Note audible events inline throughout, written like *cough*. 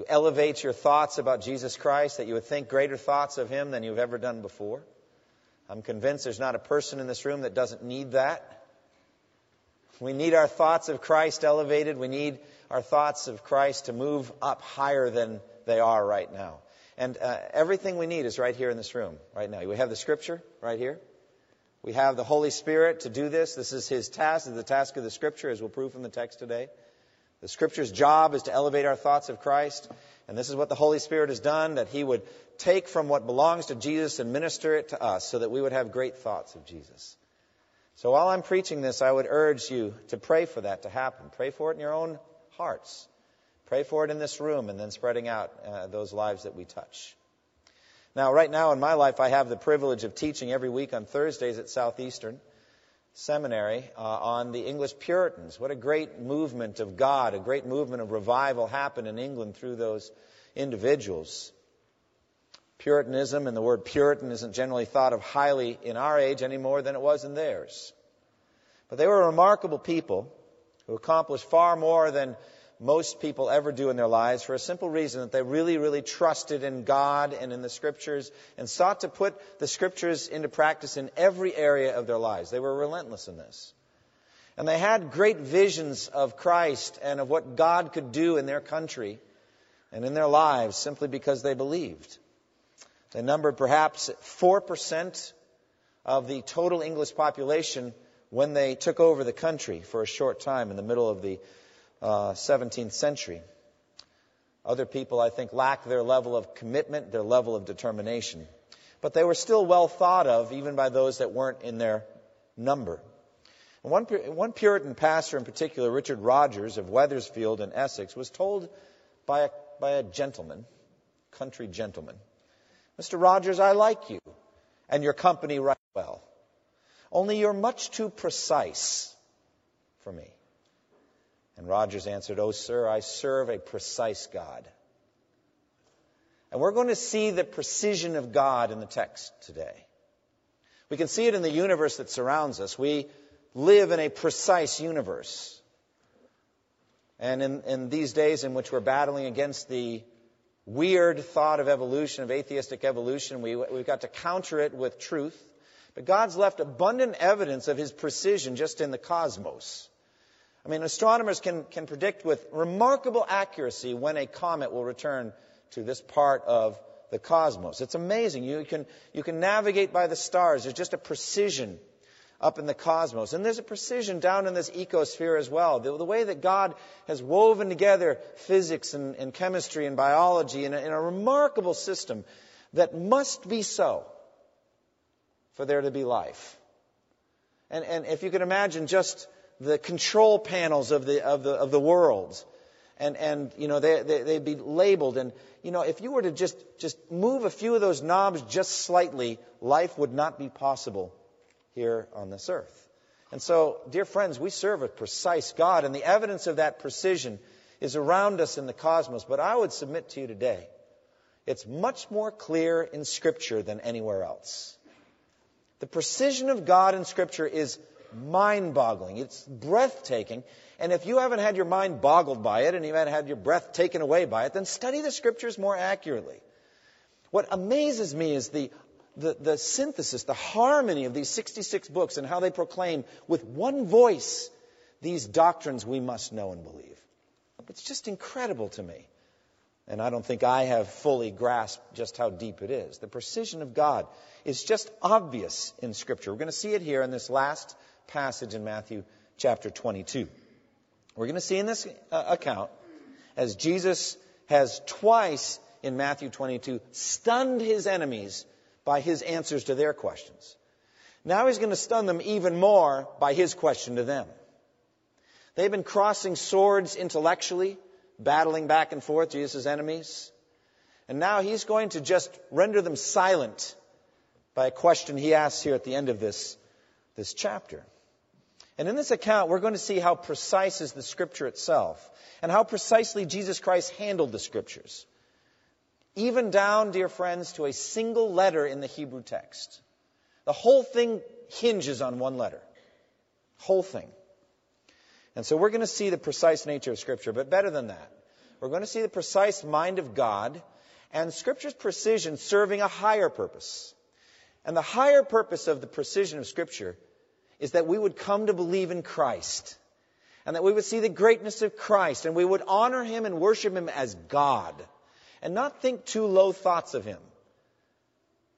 to elevate your thoughts about Jesus Christ, that you would think greater thoughts of Him than you've ever done before. I'm convinced there's not a person in this room that doesn't need that. We need our thoughts of Christ elevated. We need our thoughts of Christ to move up higher than they are right now. And uh, everything we need is right here in this room, right now. We have the Scripture right here. We have the Holy Spirit to do this. This is His task. This is the task of the Scripture, as we'll prove from the text today. The Scripture's job is to elevate our thoughts of Christ. And this is what the Holy Spirit has done, that He would take from what belongs to Jesus and minister it to us so that we would have great thoughts of Jesus. So while I'm preaching this, I would urge you to pray for that to happen. Pray for it in your own hearts. Pray for it in this room and then spreading out uh, those lives that we touch. Now, right now in my life, I have the privilege of teaching every week on Thursdays at Southeastern seminary uh, on the English Puritans. What a great movement of God, a great movement of revival happened in England through those individuals. Puritanism and the word Puritan isn't generally thought of highly in our age any more than it was in theirs. But they were a remarkable people who accomplished far more than most people ever do in their lives for a simple reason that they really, really trusted in God and in the Scriptures and sought to put the Scriptures into practice in every area of their lives. They were relentless in this. And they had great visions of Christ and of what God could do in their country and in their lives simply because they believed. They numbered perhaps 4% of the total English population when they took over the country for a short time in the middle of the uh, 17th century. Other people, I think, lacked their level of commitment, their level of determination. But they were still well thought of, even by those that weren't in their number. One, one Puritan pastor in particular, Richard Rogers of Wethersfield in Essex, was told by a, by a gentleman, country gentleman, Mr. Rogers, I like you and your company right well. Only you're much too precise for me. And Rogers answered, Oh, sir, I serve a precise God. And we're going to see the precision of God in the text today. We can see it in the universe that surrounds us. We live in a precise universe. And in, in these days in which we're battling against the weird thought of evolution, of atheistic evolution, we, we've got to counter it with truth. But God's left abundant evidence of His precision just in the cosmos. I mean, astronomers can, can predict with remarkable accuracy when a comet will return to this part of the cosmos. It's amazing. You can, you can navigate by the stars. There's just a precision up in the cosmos. And there's a precision down in this ecosphere as well. The, the way that God has woven together physics and, and chemistry and biology in a, in a remarkable system that must be so for there to be life. And, and if you can imagine just the control panels of the, of the, of the world. And, and you know, they, they, they'd be labeled. And, you know, if you were to just, just move a few of those knobs just slightly, life would not be possible here on this earth. And so, dear friends, we serve a precise God, and the evidence of that precision is around us in the cosmos. But I would submit to you today, it's much more clear in Scripture than anywhere else. The precision of God in Scripture is mind boggling. It's breathtaking. And if you haven't had your mind boggled by it and you haven't had your breath taken away by it, then study the scriptures more accurately. What amazes me is the, the, the synthesis, the harmony of these 66 books and how they proclaim with one voice these doctrines we must know and believe. It's just incredible to me. And I don't think I have fully grasped just how deep it is. The precision of God is just obvious in Scripture. We're going to see it here in this last passage in Matthew chapter 22. We're going to see in this uh, account as Jesus has twice in Matthew 22 stunned his enemies by his answers to their questions. Now he's going to stun them even more by his question to them. They've been crossing swords intellectually, battling back and forth, Jesus' enemies. And now he's going to just render them silent by a question he asks here at the end of this, this chapter. And in this account, we're going to see how precise is the scripture itself and how precisely Jesus Christ handled the scriptures. Even down, dear friends, to a single letter in the Hebrew text. The whole thing hinges on one letter. Whole thing. And so we're going to see the precise nature of Scripture, but better than that, we're going to see the precise mind of God and Scripture's precision serving a higher purpose. And the higher purpose of the precision of Scripture is that we would come to believe in Christ and that we would see the greatness of Christ and we would honor Him and worship Him as God and not think too low thoughts of Him.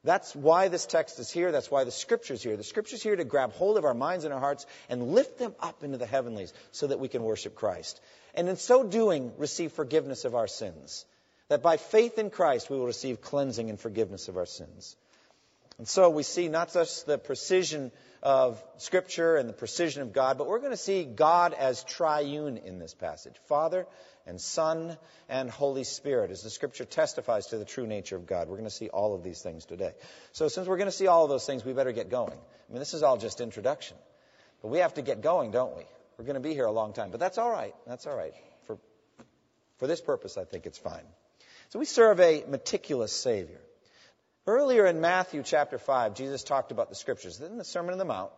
That's why this text is here. That's why the scripture's here. The scripture's here to grab hold of our minds and our hearts and lift them up into the heavenlies so that we can worship Christ. And in so doing, receive forgiveness of our sins. That by faith in Christ, we will receive cleansing and forgiveness of our sins. And so we see not just the precision of Scripture and the precision of God, but we're going to see God as triune in this passage Father and Son and Holy Spirit, as the Scripture testifies to the true nature of God. We're going to see all of these things today. So, since we're going to see all of those things, we better get going. I mean, this is all just introduction. But we have to get going, don't we? We're going to be here a long time. But that's all right. That's all right. For, for this purpose, I think it's fine. So, we serve a meticulous Savior. Earlier in Matthew chapter 5, Jesus talked about the Scriptures, in the Sermon on the Mount.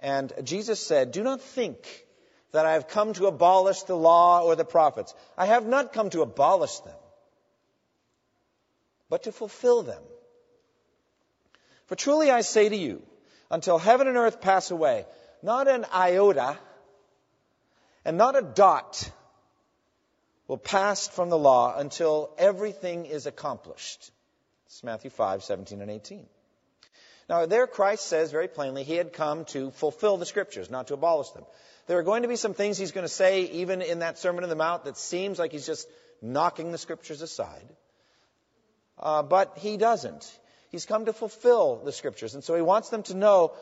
And Jesus said, Do not think that I have come to abolish the law or the prophets. I have not come to abolish them, but to fulfill them. For truly I say to you, until heaven and earth pass away, not an iota and not a dot will pass from the law until everything is accomplished. It's Matthew 5, 17 and 18. Now, there Christ says very plainly he had come to fulfill the scriptures, not to abolish them. There are going to be some things he's going to say, even in that Sermon on the Mount, that seems like he's just knocking the scriptures aside. Uh, but he doesn't. He's come to fulfill the scriptures. And so he wants them to know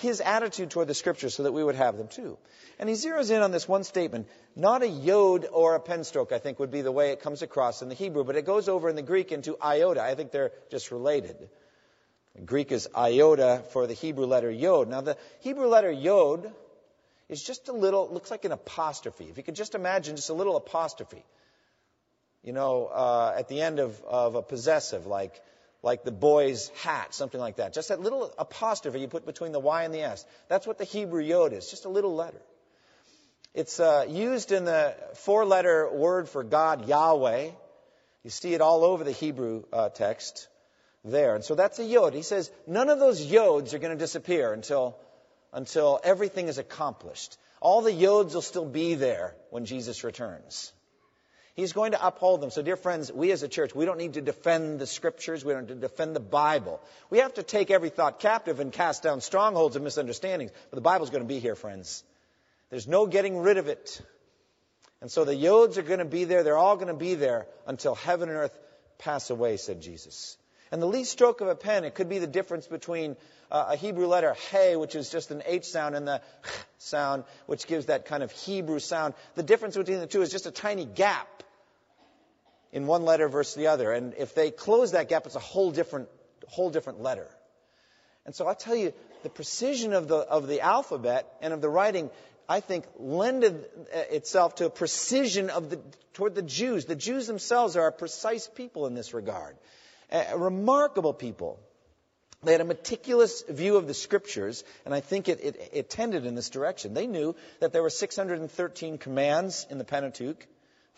his attitude toward the scriptures so that we would have them too. And he zeroes in on this one statement. Not a yod or a pen stroke, I think, would be the way it comes across in the Hebrew, but it goes over in the Greek into iota. I think they're just related. Greek is iota for the Hebrew letter yod. Now, the Hebrew letter yod is just a little, looks like an apostrophe. If you could just imagine just a little apostrophe, you know, uh, at the end of, of a possessive, like, like the boy's hat, something like that. Just that little apostrophe you put between the Y and the S. That's what the Hebrew yod is, just a little letter. It's uh, used in the four letter word for God, Yahweh. You see it all over the Hebrew uh, text there. And so that's a yod. He says none of those yods are going to disappear until until everything is accomplished. All the yods will still be there when Jesus returns. He's going to uphold them. So, dear friends, we as a church, we don't need to defend the scriptures. We don't need to defend the Bible. We have to take every thought captive and cast down strongholds and misunderstandings. But the Bible's going to be here, friends. There's no getting rid of it. And so the yods are going to be there. They're all going to be there until heaven and earth pass away, said Jesus. And the least stroke of a pen, it could be the difference between uh, a Hebrew letter, hey, which is just an H sound, and the sound, which gives that kind of Hebrew sound. The difference between the two is just a tiny gap in one letter versus the other. And if they close that gap, it's a whole different, whole different letter. And so I tell you, the precision of the, of the alphabet and of the writing, I think, lended uh, itself to a precision of the, toward the Jews. The Jews themselves are a precise people in this regard. A remarkable people. They had a meticulous view of the scriptures, and I think it, it, it, tended in this direction. They knew that there were 613 commands in the Pentateuch,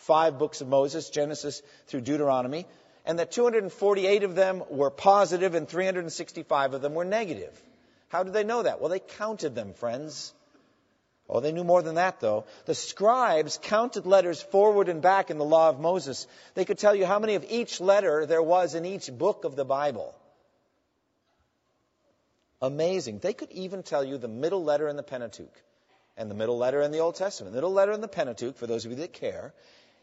five books of Moses, Genesis through Deuteronomy, and that 248 of them were positive and 365 of them were negative. How did they know that? Well, they counted them, friends. Oh, they knew more than that, though. The scribes counted letters forward and back in the law of Moses. They could tell you how many of each letter there was in each book of the Bible. Amazing. They could even tell you the middle letter in the Pentateuch and the middle letter in the Old Testament. The middle letter in the Pentateuch, for those of you that care,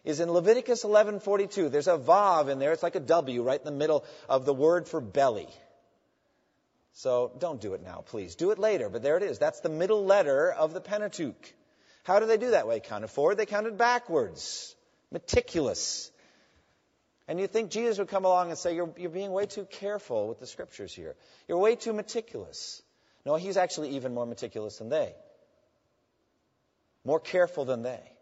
is in Leviticus 11:42. There's a vav in there. It's like a W right in the middle of the word for belly. So don't do it now, please. Do it later, but there it is. That's the middle letter of the Pentateuch. How do they do that way? Counted forward, they counted backwards. Meticulous. And you think Jesus would come along and say, you're, you're being way too careful with the scriptures here. You're way too meticulous. No, he's actually even more meticulous than they, more careful than they.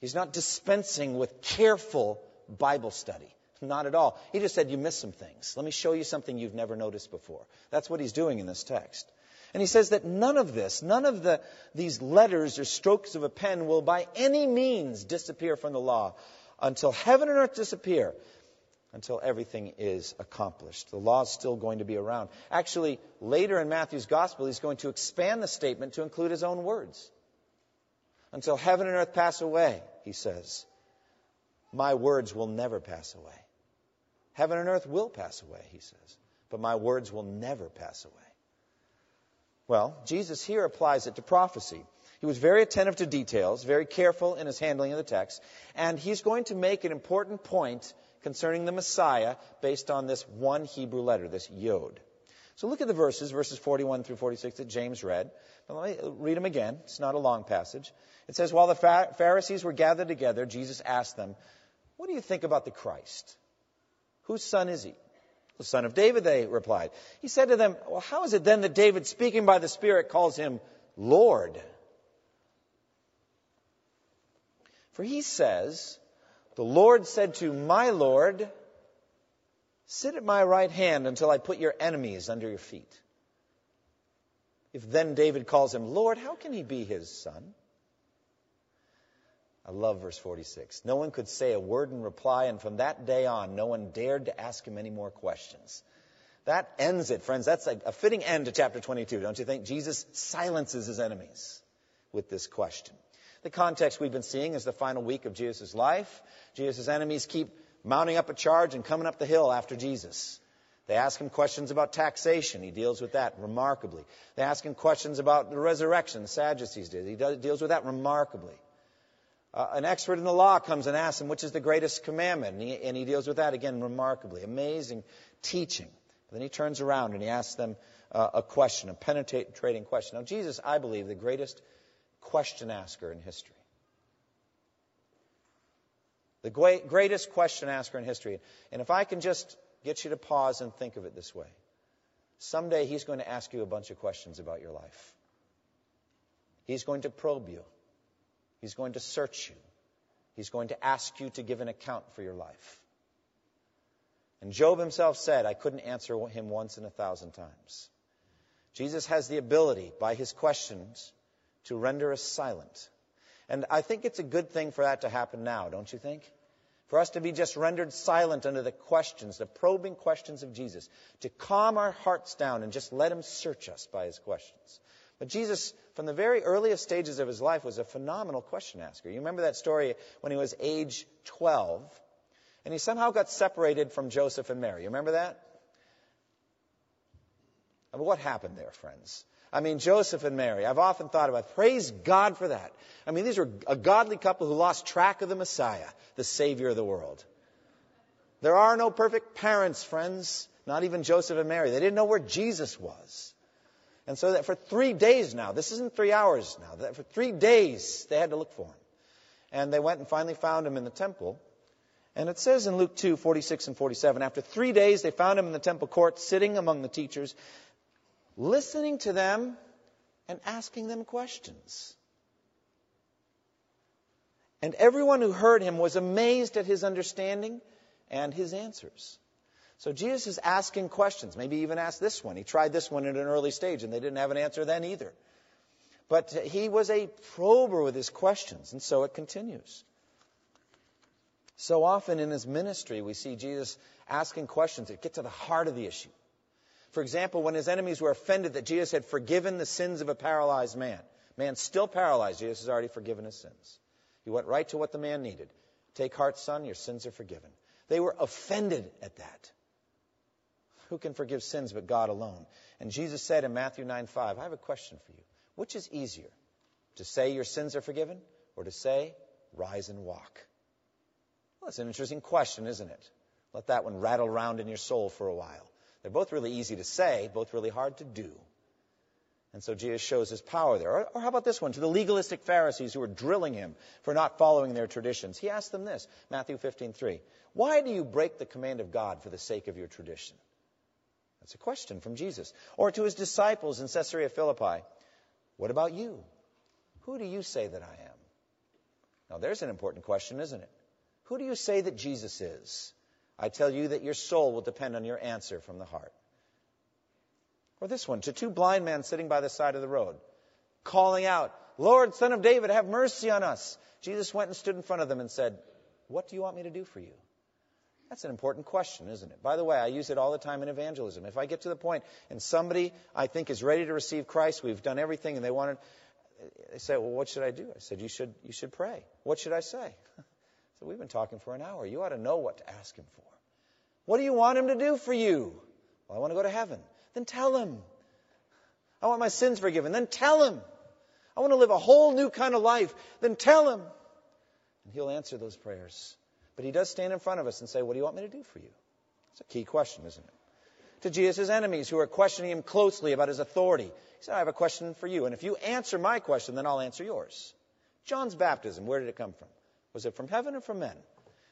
He's not dispensing with careful Bible study. Not at all. He just said, You missed some things. Let me show you something you've never noticed before. That's what he's doing in this text. And he says that none of this, none of the, these letters or strokes of a pen will by any means disappear from the law until heaven and earth disappear, until everything is accomplished. The law is still going to be around. Actually, later in Matthew's gospel, he's going to expand the statement to include his own words. Until heaven and earth pass away, he says, my words will never pass away. Heaven and earth will pass away, he says, but my words will never pass away. Well, Jesus here applies it to prophecy. He was very attentive to details, very careful in his handling of the text, and he's going to make an important point concerning the Messiah based on this one Hebrew letter, this Yod. So look at the verses, verses 41 through 46 that James read. let me uh, read them again. It's not a long passage. It says, While the Pharisees were gathered together, Jesus asked them, What do you think about the Christ? Whose son is he? The son of David, they replied. He said to them, Well, how is it then that David, speaking by the Spirit, calls him Lord? For he says, The Lord said to my Lord, Sit at my right hand until I put your enemies under your feet. If then David calls him Lord, how can he be his son? I love verse 46. No one could say a word in reply, and from that day on, no one dared to ask him any more questions. That ends it, friends. That's a, a fitting end to chapter 22, don't you think? Jesus silences his enemies with this question. The context we've been seeing is the final week of Jesus' life. Jesus' enemies keep mounting up a charge and coming up the hill after Jesus. They ask him questions about taxation. He deals with that remarkably. They ask him questions about the resurrection. The Sadducees did. He deals with that remarkably. Uh, an expert in the law comes and asks him, which is the greatest commandment? And he, and he deals with that again remarkably. Amazing teaching. But then he turns around and he asks them uh, a question, a penetrating question. Now, Jesus, I believe, the greatest question asker in history. The greatest question asker in history. And if I can just get you to pause and think of it this way someday he's going to ask you a bunch of questions about your life. He's going to probe you. He's going to search you. He's going to ask you to give an account for your life. And Job himself said, I couldn't answer him once in a thousand times. Jesus has the ability, by his questions, to render us silent. And I think it's a good thing for that to happen now, don't you think? For us to be just rendered silent under the questions, the probing questions of Jesus, to calm our hearts down and just let him search us by his questions. But Jesus, from the very earliest stages of his life, was a phenomenal question asker. You remember that story when he was age 12, and he somehow got separated from Joseph and Mary. You remember that? I mean, what happened there, friends? I mean, Joseph and Mary, I've often thought about, praise God for that. I mean, these were a godly couple who lost track of the Messiah, the Savior of the world. There are no perfect parents, friends, not even Joseph and Mary. They didn't know where Jesus was. And so that for three days now, this isn't three hours now, that for three days they had to look for him. And they went and finally found him in the temple. And it says in Luke 2, 46 and 47, after three days they found him in the temple court, sitting among the teachers, listening to them and asking them questions. And everyone who heard him was amazed at his understanding and his answers. So Jesus is asking questions, maybe even asked this one. He tried this one at an early stage, and they didn't have an answer then either. But he was a prober with his questions, and so it continues. So often in his ministry, we see Jesus asking questions that get to the heart of the issue. For example, when his enemies were offended that Jesus had forgiven the sins of a paralyzed man, man still paralyzed, Jesus has already forgiven his sins. He went right to what the man needed. Take heart, son, your sins are forgiven. They were offended at that. Who can forgive sins but God alone? And Jesus said in Matthew 9 5, I have a question for you. Which is easier, to say your sins are forgiven or to say, rise and walk? Well, that's an interesting question, isn't it? Let that one rattle around in your soul for a while. They're both really easy to say, both really hard to do. And so Jesus shows his power there. Or, or, how about this one? To the legalistic Pharisees who were drilling him for not following their traditions. He asked them this, Matthew 15:3. Why do you break the command of God for the sake of your tradition? That's a question from Jesus. Or to his disciples in Caesarea Philippi. What about you? Who do you say that I am? Now there's an important question, isn't it? Who do you say that Jesus is? I tell you that your soul will depend on your answer from the heart. Or this one, to two blind men sitting by the side of the road, calling out, Lord, son of David, have mercy on us. Jesus went and stood in front of them and said, What do you want me to do for you? That's an important question, isn't it? By the way, I use it all the time in evangelism. If I get to the point and somebody I think is ready to receive Christ, we've done everything and they want to, they say, well, what should I do? I said, you should, you should pray. What should I say? *laughs* So we've been talking for an hour. You ought to know what to ask him for. What do you want him to do for you? Well, I want to go to heaven. Then tell him. I want my sins forgiven. Then tell him. I want to live a whole new kind of life. Then tell him. And he'll answer those prayers. But he does stand in front of us and say, What do you want me to do for you? It's a key question, isn't it? To Jesus' enemies who are questioning him closely about his authority, he said, I have a question for you. And if you answer my question, then I'll answer yours. John's baptism, where did it come from? Was it from heaven or from men?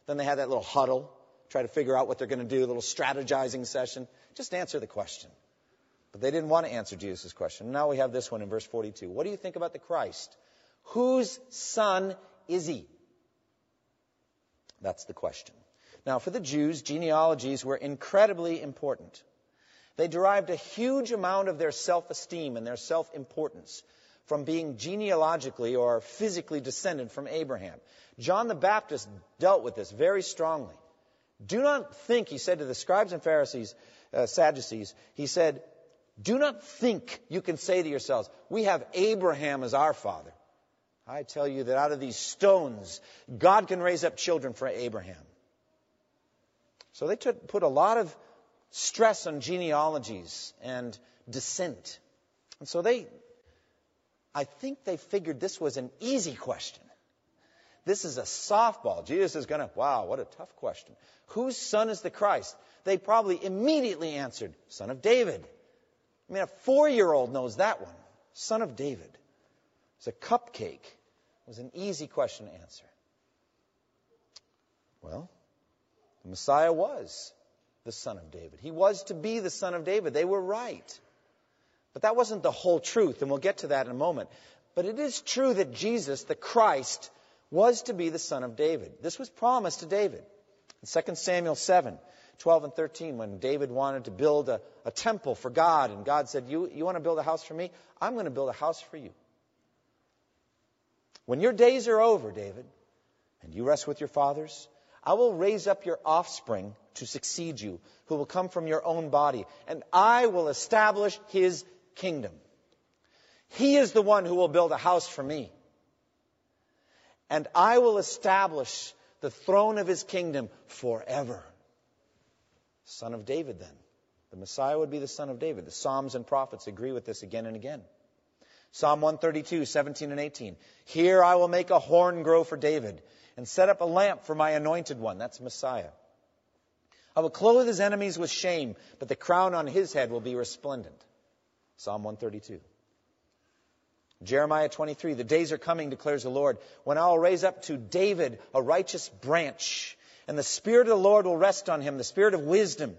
Then they had that little huddle, try to figure out what they're going to do, a little strategizing session. Just answer the question. But they didn't want to answer Jesus' question. Now we have this one in verse 42. What do you think about the Christ? Whose son is he? That's the question. Now, for the Jews, genealogies were incredibly important. They derived a huge amount of their self esteem and their self importance from being genealogically or physically descended from Abraham. John the Baptist dealt with this very strongly. Do not think, he said to the scribes and Pharisees, uh, Sadducees, he said, do not think you can say to yourselves, we have Abraham as our father. I tell you that out of these stones, God can raise up children for Abraham. So they took, put a lot of stress on genealogies and descent. And so they, I think they figured this was an easy question. This is a softball. Jesus is going to, wow, what a tough question. Whose son is the Christ? They probably immediately answered, son of David. I mean, a four year old knows that one. Son of David. It's a cupcake. It was an easy question to answer. Well, the Messiah was the son of David. He was to be the son of David. They were right. But that wasn't the whole truth, and we'll get to that in a moment. But it is true that Jesus, the Christ, was to be the son of David. This was promised to David. In 2 Samuel 7, 12 and 13, when David wanted to build a, a temple for God, and God said, you, you want to build a house for me? I'm going to build a house for you. When your days are over, David, and you rest with your fathers, I will raise up your offspring to succeed you, who will come from your own body, and I will establish his kingdom. He is the one who will build a house for me. And I will establish the throne of his kingdom forever. Son of David, then. The Messiah would be the son of David. The Psalms and prophets agree with this again and again. Psalm 132, 17 and 18. Here I will make a horn grow for David and set up a lamp for my anointed one. That's Messiah. I will clothe his enemies with shame, but the crown on his head will be resplendent. Psalm 132. Jeremiah 23, the days are coming, declares the Lord, when I will raise up to David a righteous branch, and the Spirit of the Lord will rest on him, the Spirit of wisdom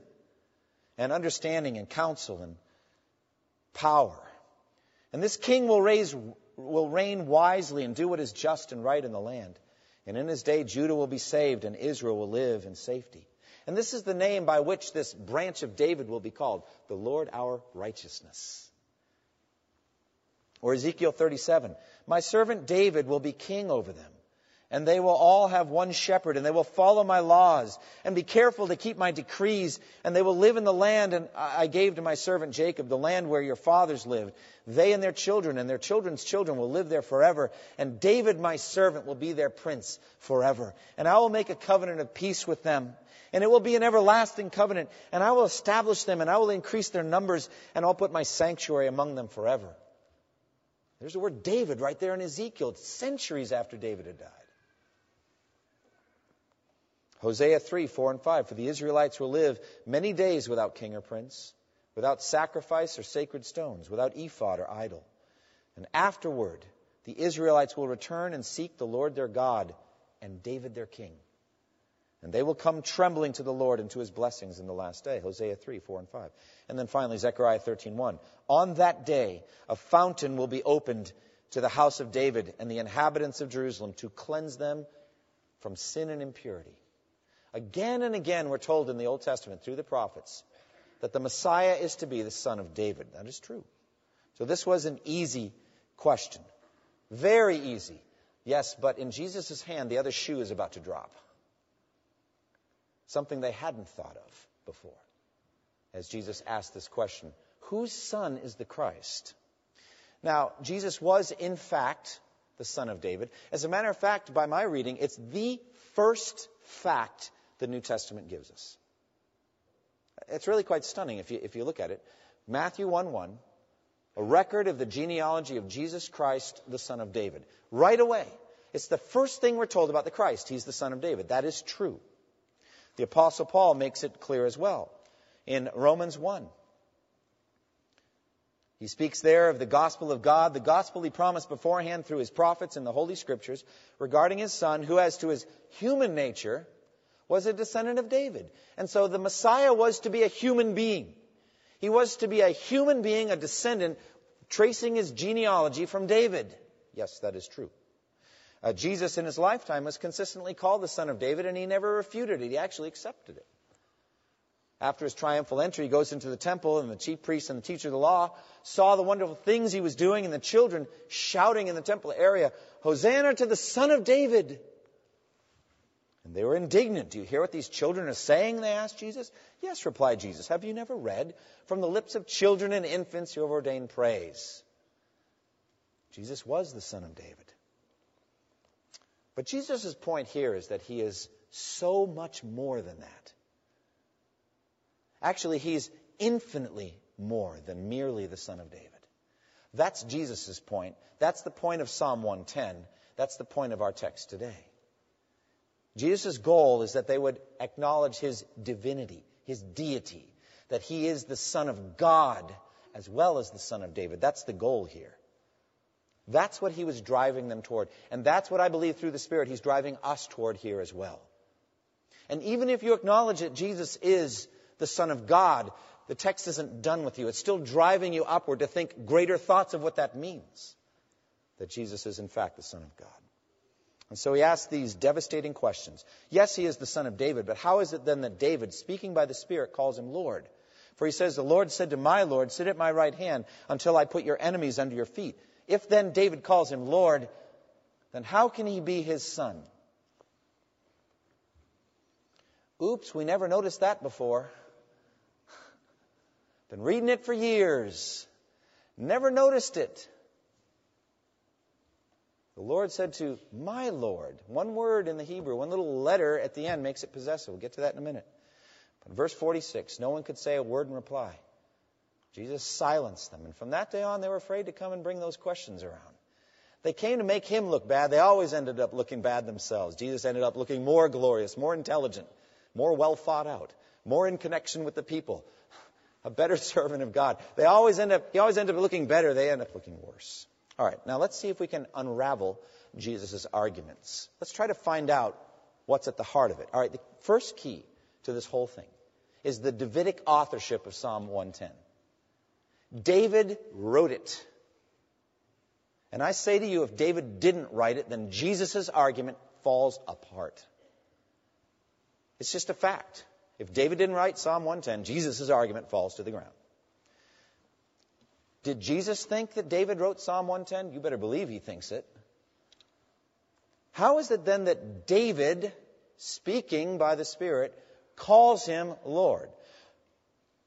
and understanding and counsel and power and this king will, raise, will reign wisely and do what is just and right in the land. And in his day, Judah will be saved and Israel will live in safety. And this is the name by which this branch of David will be called the Lord our righteousness. Or Ezekiel 37 My servant David will be king over them and they will all have one shepherd, and they will follow my laws, and be careful to keep my decrees, and they will live in the land and I gave to my servant Jacob, the land where your fathers lived. They and their children and their children's children will live there forever, and David my servant will be their prince forever. And I will make a covenant of peace with them. And it will be an everlasting covenant, and I will establish them, and I will increase their numbers, and I'll put my sanctuary among them forever. There's the word David right there in Ezekiel, centuries after David had died. Hosea 3, 4 and 5. For the Israelites will live many days without king or prince. without sacrifice or sacred stones, without ephod or idol. And afterward, the Israelites will return and seek the Lord their God and David their king. And they will come trembling to the Lord and to his blessings in the last day. Hosea 3, 4 and 5. And then finally, Zechariah 13, 1. On that day, a fountain will be opened to the house of David and the inhabitants of Jerusalem to cleanse them from sin and impurity. Again and again, we're told in the Old Testament through the prophets that the Messiah is to be the son of David. That is true. So this was an easy question. Very easy. Yes, but in Jesus' hand, the other shoe is about to drop. Something they hadn't thought of before. As Jesus asked this question Whose son is the Christ? Now, Jesus was, in fact, the son of David. As a matter of fact, by my reading, it's the first fact the New Testament gives us. It's really quite stunning if you, if you look at it. Matthew 1 1, a record of the genealogy of Jesus Christ, the son of David. Right away, it's the first thing we're told about the Christ. He's the son of David. That is true. The Apostle Paul makes it clear as well in Romans 1. He speaks there of the gospel of God, the gospel he promised beforehand through his prophets in the Holy Scriptures regarding his son, who, as to his human nature, was a descendant of David. And so the Messiah was to be a human being. He was to be a human being, a descendant, tracing his genealogy from David. Yes, that is true. Uh, Jesus in his lifetime was consistently called the Son of David, and he never refuted it. He actually accepted it. After his triumphal entry, he goes into the temple, and the chief priest and the teacher of the law saw the wonderful things he was doing, and the children shouting in the temple area, Hosanna to the Son of David! And they were indignant. Do you hear what these children are saying? They asked Jesus. Yes, replied Jesus. Have you never read? From the lips of children and infants you have ordained praise. Jesus was the Son of David. But Jesus' point here is that he is so much more than that. Actually, he's infinitely more than merely the Son of David. That's Jesus' point. That's the point of Psalm 110. That's the point of our text today. Jesus' goal is that they would acknowledge his divinity, his deity, that he is the Son of God as well as the Son of David. That's the goal here. That's what he was driving them toward. And that's what I believe through the Spirit he's driving us toward here as well. And even if you acknowledge that Jesus is the Son of God, the text isn't done with you. It's still driving you upward to think greater thoughts of what that means. That Jesus is, in fact, the Son of God. And so he asks these devastating questions. Yes, he is the son of David, but how is it then that David, speaking by the Spirit, calls him Lord? For he says, The Lord said to my Lord, Sit at my right hand until I put your enemies under your feet. If then David calls him Lord, then how can he be his son? Oops, we never noticed that before. *laughs* Been reading it for years. Never noticed it. The Lord said to my Lord. One word in the Hebrew, one little letter at the end makes it possessive. We'll get to that in a minute. But verse 46, no one could say a word in reply. Jesus silenced them. And from that day on, they were afraid to come and bring those questions around. They came to make him look bad. They always ended up looking bad themselves. Jesus ended up looking more glorious, more intelligent, more well thought out, more in connection with the people, a better *laughs* servant of God. They always end up, he always ended up looking better. They end up looking worse. All right, now let's see if we can unravel Jesus' arguments. Let's try to find out what's at the heart of it. All right, the first key to this whole thing is the Davidic authorship of Psalm 110. David wrote it. And I say to you, if David didn't write it, then Jesus' argument falls apart. It's just a fact. If David didn't write Psalm 110, Jesus' argument falls to the ground. Did Jesus think that David wrote Psalm 110? You better believe he thinks it. How is it then that David, speaking by the Spirit, calls him Lord?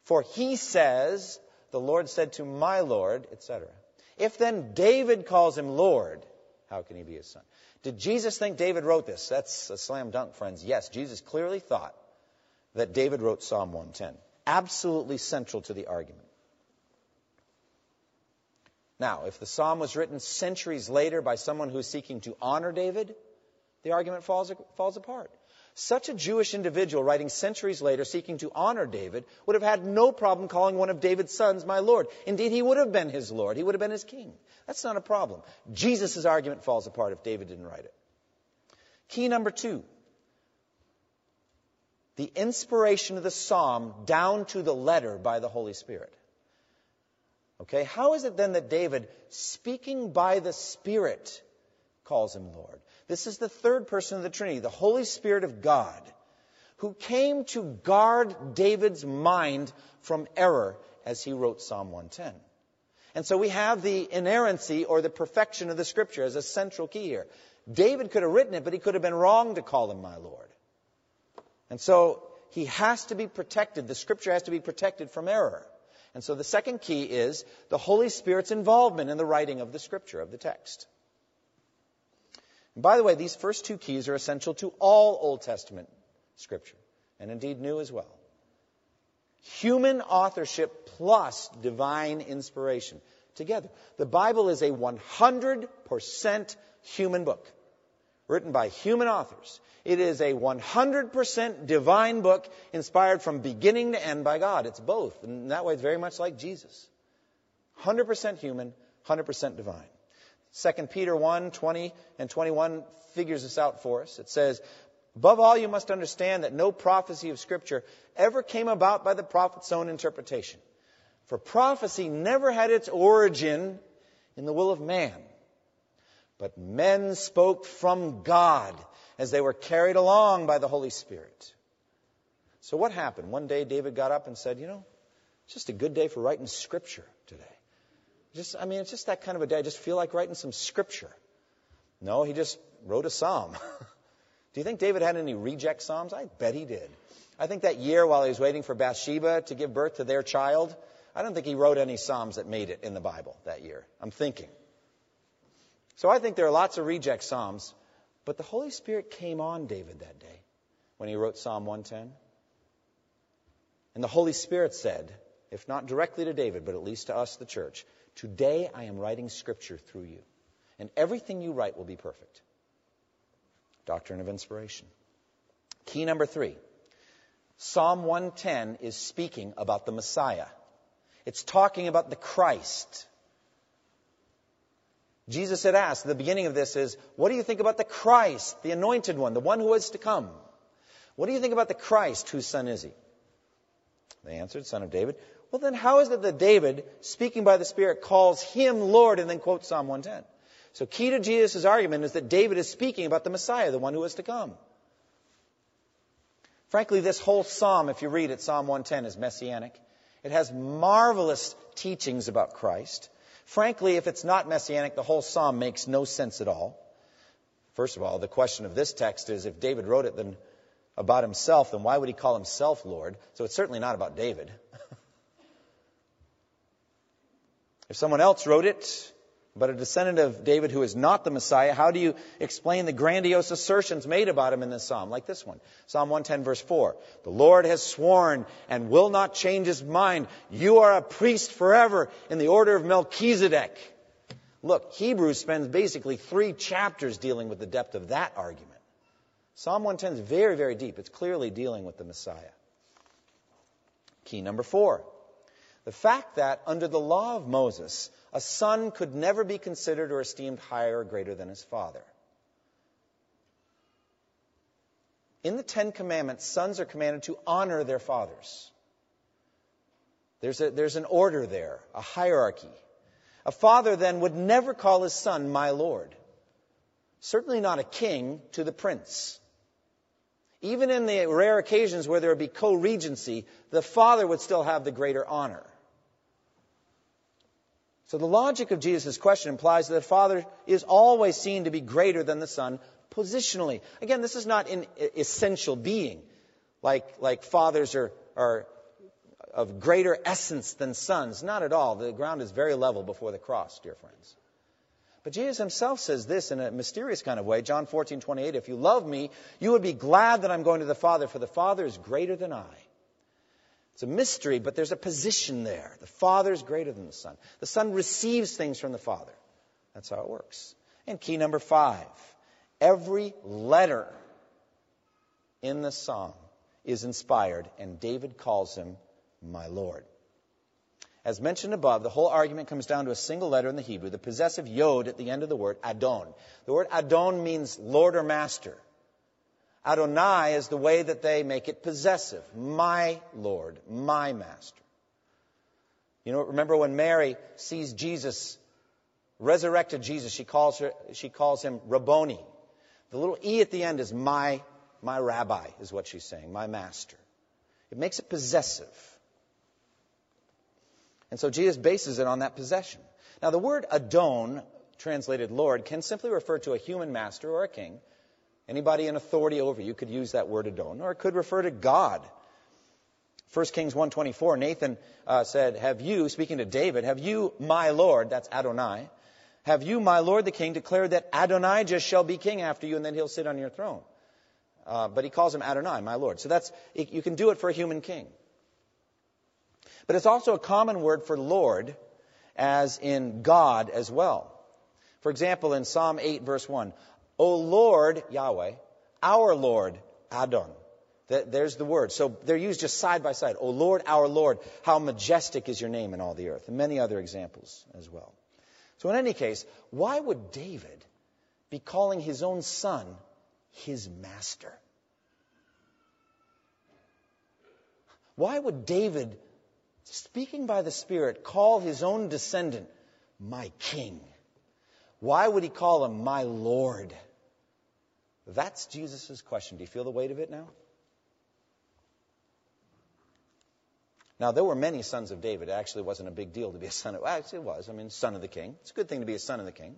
For he says, the Lord said to my Lord, etc. If then David calls him Lord, how can he be his son? Did Jesus think David wrote this? That's a slam dunk, friends. Yes, Jesus clearly thought that David wrote Psalm 110. Absolutely central to the argument. Now, if the psalm was written centuries later by someone who's seeking to honor David, the argument falls, falls apart. Such a Jewish individual writing centuries later seeking to honor David would have had no problem calling one of David's sons my Lord. Indeed, he would have been his Lord. He would have been his king. That's not a problem. Jesus' argument falls apart if David didn't write it. Key number two the inspiration of the psalm down to the letter by the Holy Spirit. Okay, how is it then that David, speaking by the Spirit, calls him Lord? This is the third person of the Trinity, the Holy Spirit of God, who came to guard David's mind from error as he wrote Psalm 110. And so we have the inerrancy or the perfection of the Scripture as a central key here. David could have written it, but he could have been wrong to call him my Lord. And so he has to be protected. The scripture has to be protected from error. And so the second key is the Holy Spirit's involvement in the writing of the scripture, of the text. And by the way, these first two keys are essential to all Old Testament scripture, and indeed new as well. Human authorship plus divine inspiration together. The Bible is a 100% human book, written by human authors. It is a 100% divine book inspired from beginning to end by God. It's both. And that way, it's very much like Jesus. 100% human, 100% divine. 2 Peter 1 20 and 21 figures this out for us. It says, Above all, you must understand that no prophecy of Scripture ever came about by the prophet's own interpretation. For prophecy never had its origin in the will of man, but men spoke from God as they were carried along by the Holy Spirit. So what happened? One day David got up and said, You know, it's just a good day for writing scripture today. Just, I mean, it's just that kind of a day. I just feel like writing some scripture. No, he just wrote a psalm. *laughs* Do you think David had any reject psalms? I bet he did. I think that year while he was waiting for Bathsheba to give birth to their child, I don't think he wrote any psalms that made it in the Bible that year. I'm thinking. So I think there are lots of reject psalms. But the Holy Spirit came on David that day when he wrote Psalm 110. And the Holy Spirit said, if not directly to David, but at least to us, the church, Today I am writing Scripture through you. And everything you write will be perfect. Doctrine of inspiration. Key number three Psalm 110 is speaking about the Messiah, it's talking about the Christ. Jesus had asked, the beginning of this is, What do you think about the Christ, the anointed one, the one who is to come? What do you think about the Christ? Whose son is he? They answered, Son of David. Well, then how is it that David, speaking by the Spirit, calls him Lord and then quotes Psalm 110? So, key to Jesus' argument is that David is speaking about the Messiah, the one who is to come. Frankly, this whole psalm, if you read it, Psalm 110, is messianic. It has marvelous teachings about Christ. Frankly, if it's not messianic, the whole psalm makes no sense at all. First of all, the question of this text is if David wrote it then about himself, then why would he call himself Lord? So it's certainly not about David. If someone else wrote it, but a descendant of David who is not the Messiah, how do you explain the grandiose assertions made about him in this psalm, like this one? Psalm 110, verse 4. The Lord has sworn and will not change his mind. You are a priest forever in the order of Melchizedek. Look, Hebrews spends basically three chapters dealing with the depth of that argument. Psalm 110 is very, very deep. It's clearly dealing with the Messiah. Key number four. The fact that under the law of Moses, a son could never be considered or esteemed higher or greater than his father. In the Ten Commandments, sons are commanded to honor their fathers. There's, a, there's an order there, a hierarchy. A father then would never call his son my lord. Certainly not a king to the prince. Even in the rare occasions where there would be co regency, the father would still have the greater honor. So the logic of Jesus' question implies that the Father is always seen to be greater than the Son positionally. Again, this is not an essential being, like, like fathers are, are of greater essence than sons. Not at all. The ground is very level before the cross, dear friends. But Jesus himself says this in a mysterious kind of way. John 14, 28, if you love me, you would be glad that I'm going to the Father, for the Father is greater than I. It's a mystery, but there's a position there. The Father is greater than the Son. The Son receives things from the Father. That's how it works. And key number five every letter in the psalm is inspired, and David calls him my Lord. As mentioned above, the whole argument comes down to a single letter in the Hebrew, the possessive yod at the end of the word, Adon. The word Adon means Lord or Master. Adonai is the way that they make it possessive. My Lord, my Master. You know, remember when Mary sees Jesus, resurrected Jesus, she calls, her, she calls him Rabboni. The little E at the end is my, my rabbi, is what she's saying, my master. It makes it possessive. And so Jesus bases it on that possession. Now, the word Adon, translated Lord, can simply refer to a human master or a king. Anybody in authority over you could use that word Adon, or it could refer to God. 1 Kings 124, Nathan uh, said, Have you, speaking to David, have you, my Lord, that's Adonai, have you, my Lord the king, declared that Adonijah shall be king after you and then he'll sit on your throne? Uh, but he calls him Adonai, my Lord. So that's, you can do it for a human king. But it's also a common word for Lord, as in God as well. For example, in Psalm 8, verse 1, O Lord, Yahweh, our Lord, Adon. There's the word. So they're used just side by side. O Lord, our Lord, how majestic is your name in all the earth. And many other examples as well. So in any case, why would David be calling his own son his master? Why would David speaking by the Spirit, call his own descendant my king. Why would he call him my Lord? That's Jesus' question. Do you feel the weight of it now? Now, there were many sons of David. It actually wasn't a big deal to be a son of, actually it was. I mean, son of the king. It's a good thing to be a son of the king.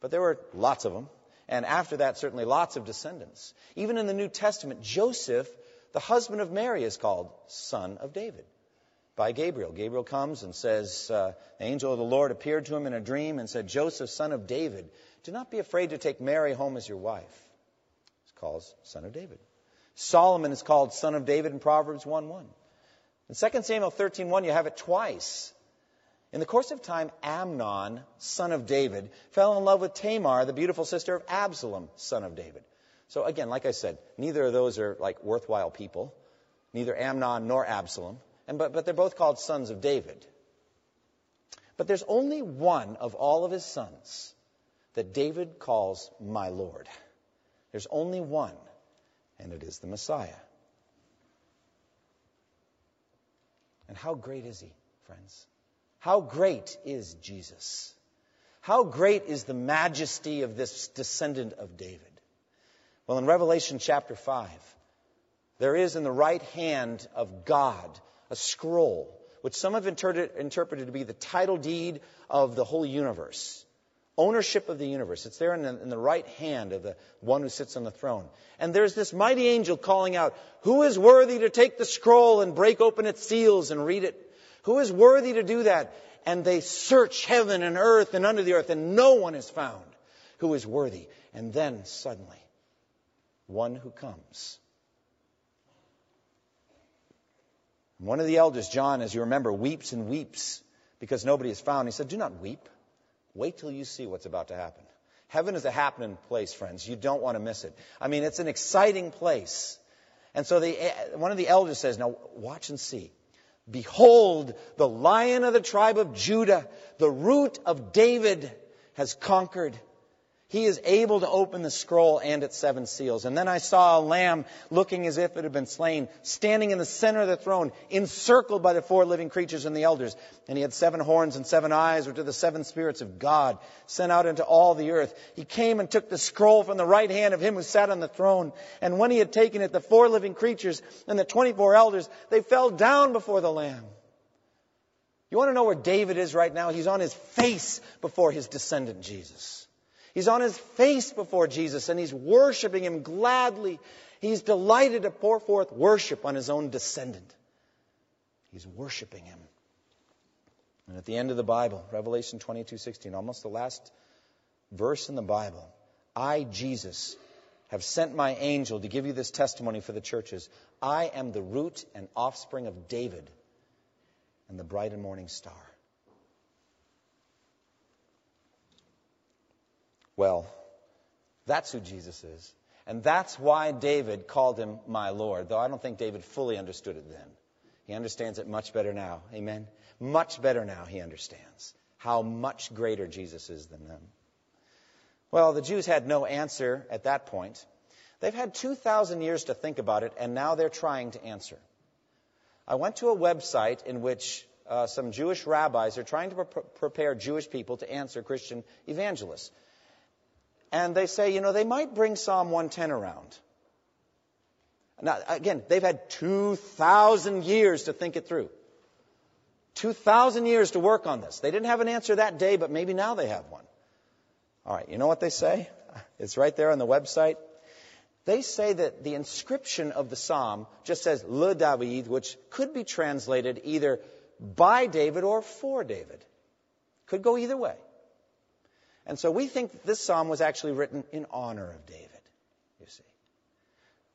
But there were lots of them. And after that, certainly lots of descendants. Even in the New Testament, Joseph, the husband of Mary, is called son of David by Gabriel. Gabriel comes and says, uh, The angel of the Lord appeared to him in a dream and said, Joseph, son of David, do not be afraid to take Mary home as your wife. Called son of David. Solomon is called son of David in Proverbs 1 1. In 2 Samuel 13 1, you have it twice. In the course of time, Amnon, son of David, fell in love with Tamar, the beautiful sister of Absalom, son of David. So again, like I said, neither of those are like worthwhile people. Neither Amnon nor Absalom. And, but, but they're both called sons of David. But there's only one of all of his sons that David calls my Lord. There's only one, and it is the Messiah. And how great is he, friends? How great is Jesus? How great is the majesty of this descendant of David? Well, in Revelation chapter 5, there is in the right hand of God a scroll, which some have interpreted to be the title deed of the whole universe. Ownership of the universe. It's there in the, in the right hand of the one who sits on the throne. And there's this mighty angel calling out, Who is worthy to take the scroll and break open its seals and read it? Who is worthy to do that? And they search heaven and earth and under the earth, and no one is found who is worthy. And then suddenly, one who comes One of the elders, John, as you remember, weeps and weeps because nobody is found. He said, Do not weep. Wait till you see what's about to happen. Heaven is a happening place, friends. You don't want to miss it. I mean, it's an exciting place. And so the, eh, one of the elders says, Now watch and see. Behold, the lion of the tribe of Judah, the root of David, has conquered. He is able to open the scroll and its seven seals. And then I saw a lamb looking as if it had been slain, standing in the center of the throne, encircled by the four living creatures and the elders. And he had seven horns and seven eyes, which are the seven spirits of God, sent out into all the earth. He came and took the scroll from the right hand of him who sat on the throne. And when he had taken it, the four living creatures and the 24 elders, they fell down before the lamb. You want to know where David is right now? He's on his face before his descendant Jesus. He's on his face before Jesus and he's worshiping him gladly. He's delighted to pour forth worship on his own descendant. He's worshiping him. And at the end of the Bible, Revelation 22:16, almost the last verse in the Bible, I Jesus have sent my angel to give you this testimony for the churches. I am the root and offspring of David and the bright and morning star. Well, that's who Jesus is. And that's why David called him my Lord, though I don't think David fully understood it then. He understands it much better now. Amen. Much better now, he understands how much greater Jesus is than them. Well, the Jews had no answer at that point. They've had 2,000 years to think about it, and now they're trying to answer. I went to a website in which uh, some Jewish rabbis are trying to pre- prepare Jewish people to answer Christian evangelists. And they say, you know, they might bring Psalm 110 around. Now, again, they've had 2,000 years to think it through. 2,000 years to work on this. They didn't have an answer that day, but maybe now they have one. All right, you know what they say? *laughs* It's right there on the website. They say that the inscription of the psalm just says Le David, which could be translated either by David or for David. Could go either way. And so we think this psalm was actually written in honor of David, you see.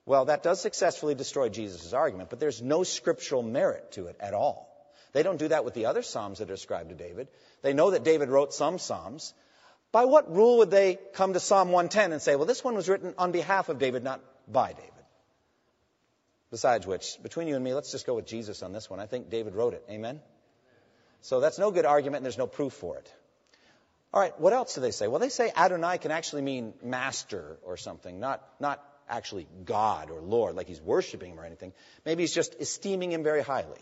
Well, that does successfully destroy Jesus' argument, but there's no scriptural merit to it at all. They don't do that with the other psalms that are ascribed to David. They know that David wrote some psalms. By what rule would they come to Psalm 110 and say, well, this one was written on behalf of David, not by David? Besides which, between you and me, let's just go with Jesus on this one. I think David wrote it. Amen? So that's no good argument, and there's no proof for it. All right, what else do they say? Well, they say Adonai can actually mean master or something, not, not actually God or Lord, like he's worshiping him or anything. Maybe he's just esteeming him very highly.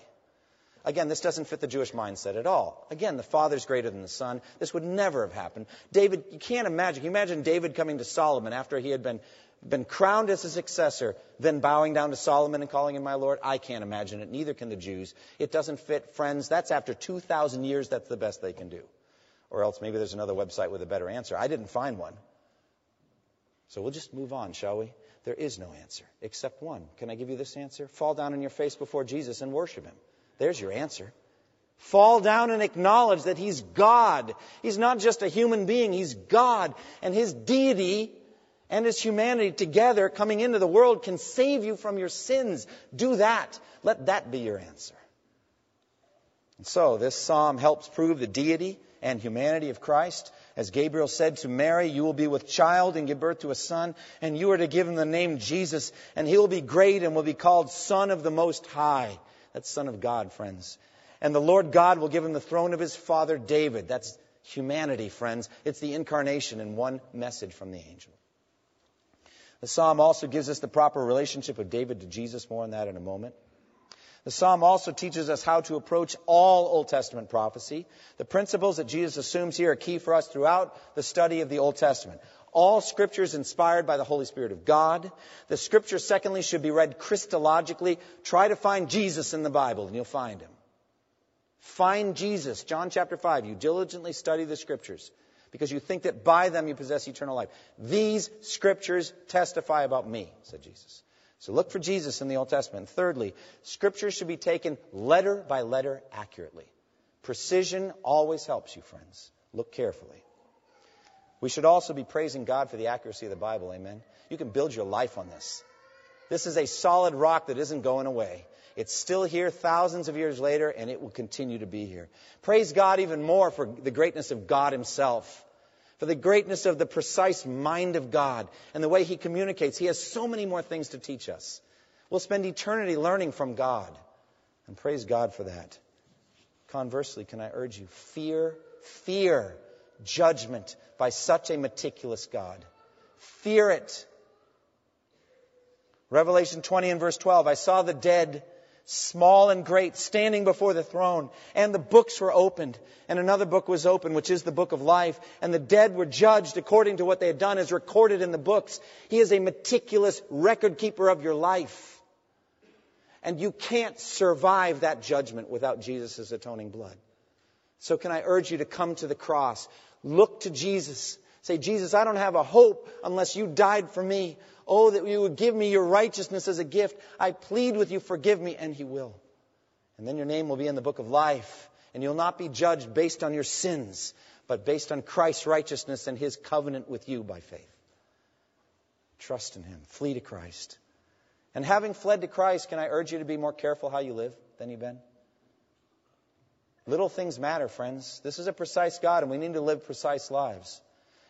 Again, this doesn't fit the Jewish mindset at all. Again, the Father's greater than the Son. This would never have happened. David, you can't imagine. Can you imagine David coming to Solomon after he had been, been crowned as a successor, then bowing down to Solomon and calling him my Lord? I can't imagine it. Neither can the Jews. It doesn't fit, friends. That's after 2,000 years. That's the best they can do. Or else maybe there's another website with a better answer. I didn't find one. So we'll just move on, shall we? There is no answer except one. Can I give you this answer? Fall down on your face before Jesus and worship him. There's your answer. Fall down and acknowledge that He's God. He's not just a human being, He's God. And His deity and His humanity together coming into the world can save you from your sins. Do that. Let that be your answer. And so, this psalm helps prove the deity and humanity of Christ. As Gabriel said to Mary, You will be with child and give birth to a son, and you are to give him the name Jesus, and he will be great and will be called Son of the Most High. That's Son of God, friends. And the Lord God will give him the throne of his father David. That's humanity, friends. It's the incarnation in one message from the angel. The psalm also gives us the proper relationship of David to Jesus. More on that in a moment. The psalm also teaches us how to approach all Old Testament prophecy. The principles that Jesus assumes here are key for us throughout the study of the Old Testament. All scripture is inspired by the Holy Spirit of God. The scripture, secondly, should be read Christologically. Try to find Jesus in the Bible and you'll find him. Find Jesus. John chapter 5. You diligently study the scriptures because you think that by them you possess eternal life. These scriptures testify about me, said Jesus. So look for Jesus in the Old Testament. Thirdly, scripture should be taken letter by letter accurately. Precision always helps you, friends. Look carefully. We should also be praising God for the accuracy of the Bible. Amen. You can build your life on this. This is a solid rock that isn't going away. It's still here thousands of years later, and it will continue to be here. Praise God even more for the greatness of God Himself, for the greatness of the precise mind of God and the way He communicates. He has so many more things to teach us. We'll spend eternity learning from God, and praise God for that. Conversely, can I urge you, fear, fear judgment by such a meticulous God. Fear it. Revelation 20 and verse 12 I saw the dead, small and great, standing before the throne, and the books were opened. And another book was opened, which is the book of life. And the dead were judged according to what they had done, as recorded in the books. He is a meticulous record keeper of your life. And you can't survive that judgment without Jesus' atoning blood. So, can I urge you to come to the cross? Look to Jesus. Say, Jesus, I don't have a hope unless you died for me. Oh, that you would give me your righteousness as a gift. I plead with you, forgive me, and He will. And then your name will be in the book of life, and you'll not be judged based on your sins, but based on Christ's righteousness and His covenant with you by faith. Trust in Him. Flee to Christ. And having fled to Christ, can I urge you to be more careful how you live than you've been? Little things matter, friends. This is a precise God, and we need to live precise lives.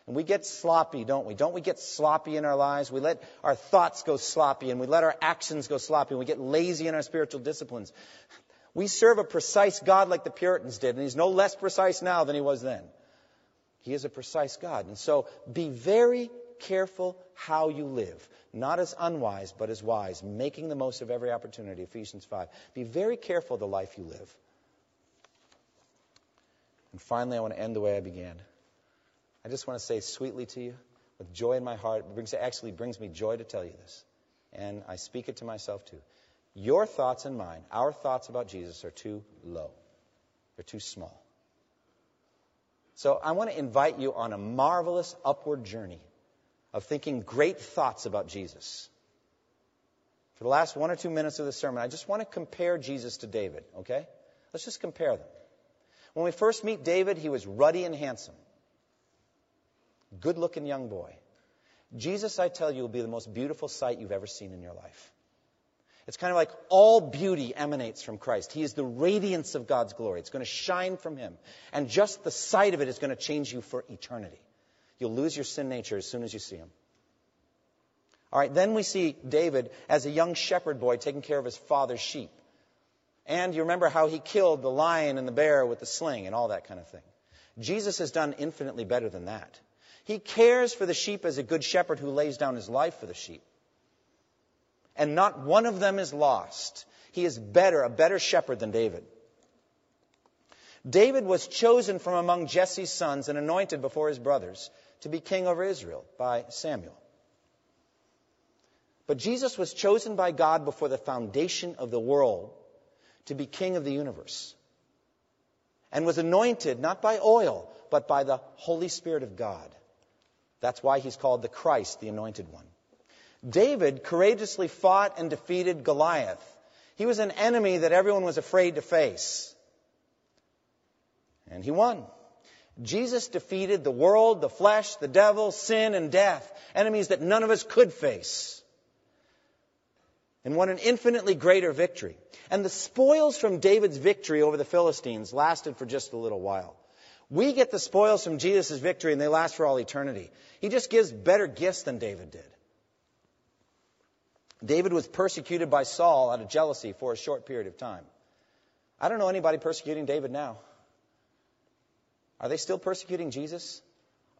And we get sloppy, don't we? Don't we get sloppy in our lives? We let our thoughts go sloppy and we let our actions go sloppy and we get lazy in our spiritual disciplines. We serve a precise God like the Puritans did, and He's no less precise now than He was then. He is a precise God. And so be very careful how you live. Not as unwise, but as wise, making the most of every opportunity. Ephesians 5. Be very careful the life you live. And finally, I want to end the way I began. I just want to say sweetly to you, with joy in my heart, it brings, actually brings me joy to tell you this. And I speak it to myself too. Your thoughts and mine, our thoughts about Jesus, are too low, they're too small. So I want to invite you on a marvelous upward journey of thinking great thoughts about Jesus. For the last one or two minutes of the sermon, I just want to compare Jesus to David, okay? Let's just compare them. When we first meet David, he was ruddy and handsome. Good looking young boy. Jesus, I tell you, will be the most beautiful sight you've ever seen in your life. It's kind of like all beauty emanates from Christ. He is the radiance of God's glory. It's going to shine from Him. And just the sight of it is going to change you for eternity. You'll lose your sin nature as soon as you see Him. All right, then we see David as a young shepherd boy taking care of his father's sheep. And you remember how he killed the lion and the bear with the sling and all that kind of thing. Jesus has done infinitely better than that. He cares for the sheep as a good shepherd who lays down his life for the sheep. And not one of them is lost. He is better, a better shepherd than David. David was chosen from among Jesse's sons and anointed before his brothers to be king over Israel by Samuel. But Jesus was chosen by God before the foundation of the world to be king of the universe. And was anointed not by oil, but by the Holy Spirit of God. That's why he's called the Christ, the anointed one. David courageously fought and defeated Goliath. He was an enemy that everyone was afraid to face. And he won. Jesus defeated the world, the flesh, the devil, sin, and death, enemies that none of us could face and won an infinitely greater victory. And the spoils from David's victory over the Philistines lasted for just a little while. We get the spoils from Jesus' victory and they last for all eternity. He just gives better gifts than David did. David was persecuted by Saul out of jealousy for a short period of time. I don't know anybody persecuting David now. Are they still persecuting Jesus?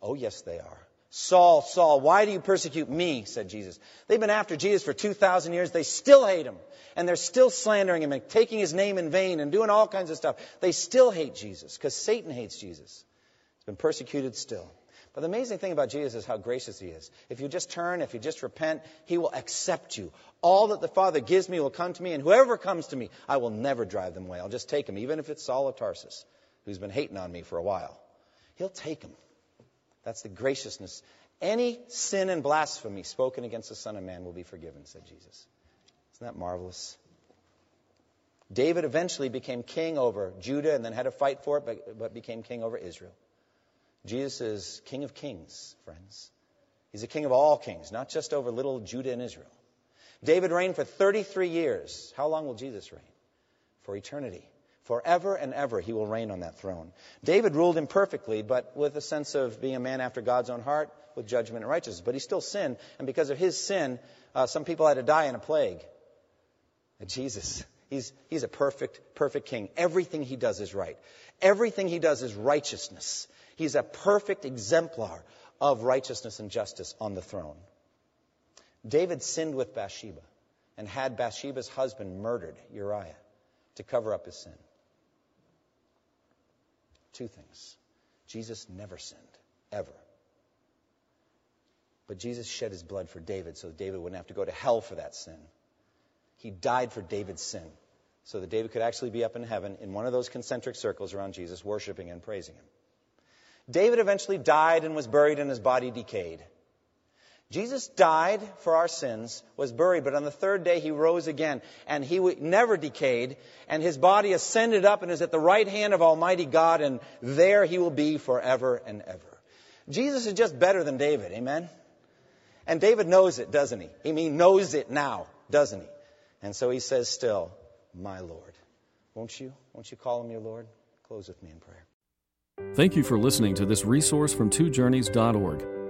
Oh, yes, they are. Saul, Saul, why do you persecute me? said Jesus. They've been after Jesus for 2,000 years. They still hate him. And they're still slandering him and taking his name in vain and doing all kinds of stuff. They still hate Jesus because Satan hates Jesus. He's been persecuted still. But the amazing thing about Jesus is how gracious he is. If you just turn, if you just repent, he will accept you. All that the Father gives me will come to me, and whoever comes to me, I will never drive them away. I'll just take him, even if it's Saul of Tarsus, who's been hating on me for a while. He'll take him. That's the graciousness. Any sin and blasphemy spoken against the Son of Man will be forgiven, said Jesus. Isn't that marvelous? David eventually became king over Judah and then had to fight for it, but, but became king over Israel. Jesus is King of kings, friends. He's a king of all kings, not just over little Judah and Israel. David reigned for 33 years. How long will Jesus reign? For eternity. Forever and ever, he will reign on that throne. David ruled imperfectly, but with a sense of being a man after God's own heart, with judgment and righteousness. But he still sinned, and because of his sin, uh, some people had to die in a plague. And Jesus, he's, he's a perfect, perfect king. Everything he does is right. Everything he does is righteousness. He's a perfect exemplar of righteousness and justice on the throne. David sinned with Bathsheba and had Bathsheba's husband murdered, Uriah, to cover up his sin. Two things. Jesus never sinned, ever. But Jesus shed his blood for David so that David wouldn't have to go to hell for that sin. He died for David's sin so that David could actually be up in heaven in one of those concentric circles around Jesus, worshiping and praising him. David eventually died and was buried, and his body decayed. Jesus died for our sins, was buried, but on the third day he rose again, and he never decayed, and his body ascended up and is at the right hand of Almighty God, and there he will be forever and ever. Jesus is just better than David, amen? And David knows it, doesn't he? He mean knows it now, doesn't he? And so he says still, my Lord. Won't you? Won't you call him your Lord? Close with me in prayer. Thank you for listening to this resource from twojourneys.org.